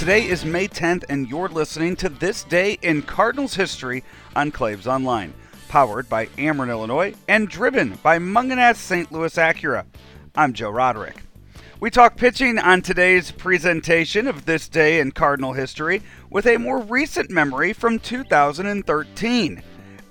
Today is May 10th, and you're listening to This Day in Cardinals History on Claibs Online, powered by Ameren, Illinois, and driven by Mungenast St. Louis Acura. I'm Joe Roderick. We talk pitching on today's presentation of This Day in Cardinal History with a more recent memory from 2013.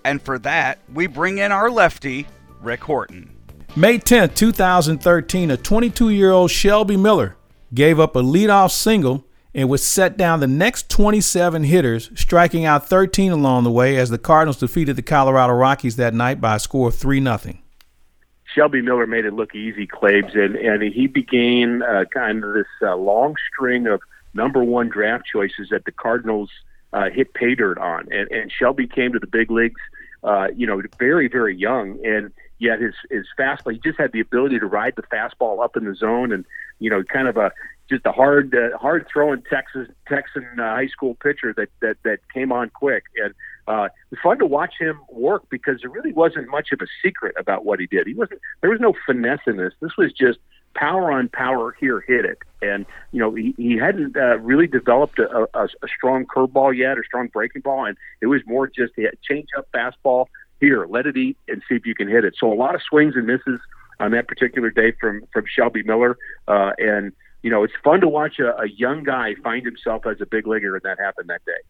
And for that, we bring in our lefty, Rick Horton. May 10, 2013, a 22 year old Shelby Miller gave up a leadoff single and would set down the next 27 hitters, striking out 13 along the way as the Cardinals defeated the Colorado Rockies that night by a score of 3 0. Shelby Miller made it look easy, Claibs, and, and he began uh, kind of this uh, long string of number one draft choices that the Cardinals uh, hit pay dirt on. And, and Shelby came to the big leagues, uh, you know, very, very young. And yet his his fastball. He just had the ability to ride the fastball up in the zone, and you know, kind of a just a hard uh, hard throwing Texas Texan uh, high school pitcher that that that came on quick, and uh, it was fun to watch him work because there really wasn't much of a secret about what he did. He wasn't there was no finesse in this. This was just power on power here hit it and you know he, he hadn't uh, really developed a, a, a strong curveball yet or strong breaking ball and it was more just a change up fastball here, let it eat and see if you can hit it. So a lot of swings and misses on that particular day from from Shelby Miller, uh, and you know it's fun to watch a, a young guy find himself as a big leaguer, and that happened that day.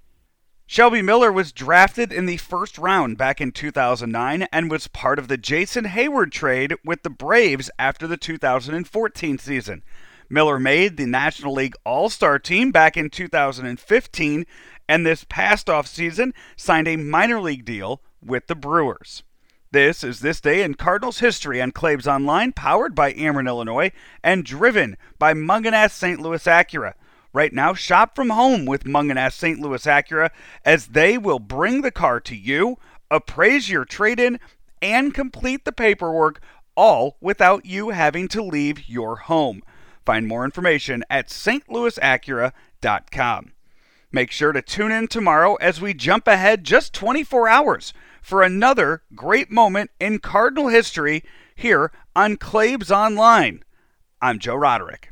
Shelby Miller was drafted in the first round back in 2009 and was part of the Jason Heyward trade with the Braves after the 2014 season. Miller made the National League All Star team back in 2015 and this past offseason signed a minor league deal with the Brewers. This is This Day in Cardinals History on Claibs Online, powered by Ameren, Illinois, and driven by Mungenast St. Louis Acura. Right now, shop from home with Mungenast St. Louis Acura as they will bring the car to you, appraise your trade in, and complete the paperwork, all without you having to leave your home. Find more information at stlouisacura.com. Make sure to tune in tomorrow as we jump ahead just 24 hours for another great moment in Cardinal history here on Claibs Online. I'm Joe Roderick.